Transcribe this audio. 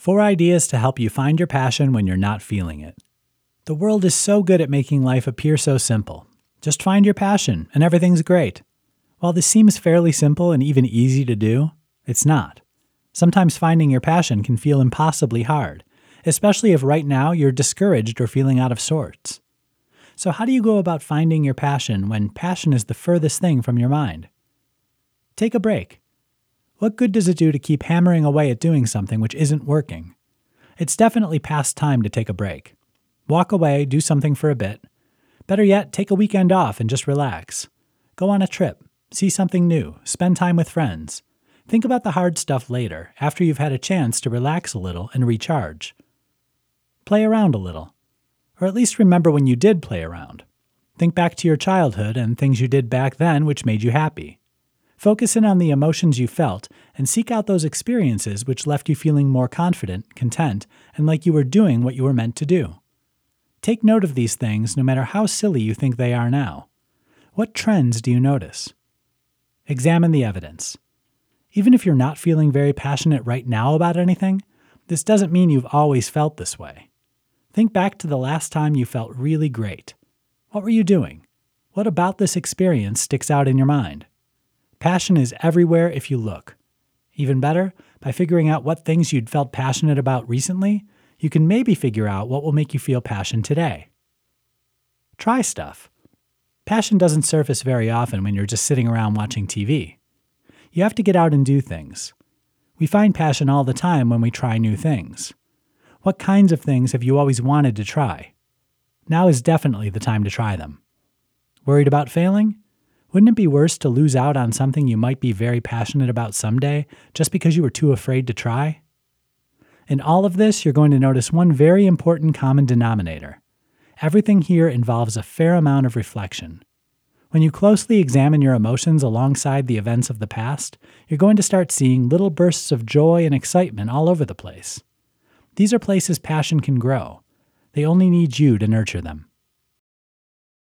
Four ideas to help you find your passion when you're not feeling it. The world is so good at making life appear so simple. Just find your passion and everything's great. While this seems fairly simple and even easy to do, it's not. Sometimes finding your passion can feel impossibly hard, especially if right now you're discouraged or feeling out of sorts. So, how do you go about finding your passion when passion is the furthest thing from your mind? Take a break. What good does it do to keep hammering away at doing something which isn't working? It's definitely past time to take a break. Walk away, do something for a bit. Better yet, take a weekend off and just relax. Go on a trip, see something new, spend time with friends. Think about the hard stuff later, after you've had a chance to relax a little and recharge. Play around a little. Or at least remember when you did play around. Think back to your childhood and things you did back then which made you happy. Focus in on the emotions you felt and seek out those experiences which left you feeling more confident, content, and like you were doing what you were meant to do. Take note of these things no matter how silly you think they are now. What trends do you notice? Examine the evidence. Even if you're not feeling very passionate right now about anything, this doesn't mean you've always felt this way. Think back to the last time you felt really great. What were you doing? What about this experience sticks out in your mind? Passion is everywhere if you look. Even better, by figuring out what things you'd felt passionate about recently, you can maybe figure out what will make you feel passion today. Try stuff. Passion doesn't surface very often when you're just sitting around watching TV. You have to get out and do things. We find passion all the time when we try new things. What kinds of things have you always wanted to try? Now is definitely the time to try them. Worried about failing? Wouldn't it be worse to lose out on something you might be very passionate about someday just because you were too afraid to try? In all of this, you're going to notice one very important common denominator. Everything here involves a fair amount of reflection. When you closely examine your emotions alongside the events of the past, you're going to start seeing little bursts of joy and excitement all over the place. These are places passion can grow. They only need you to nurture them.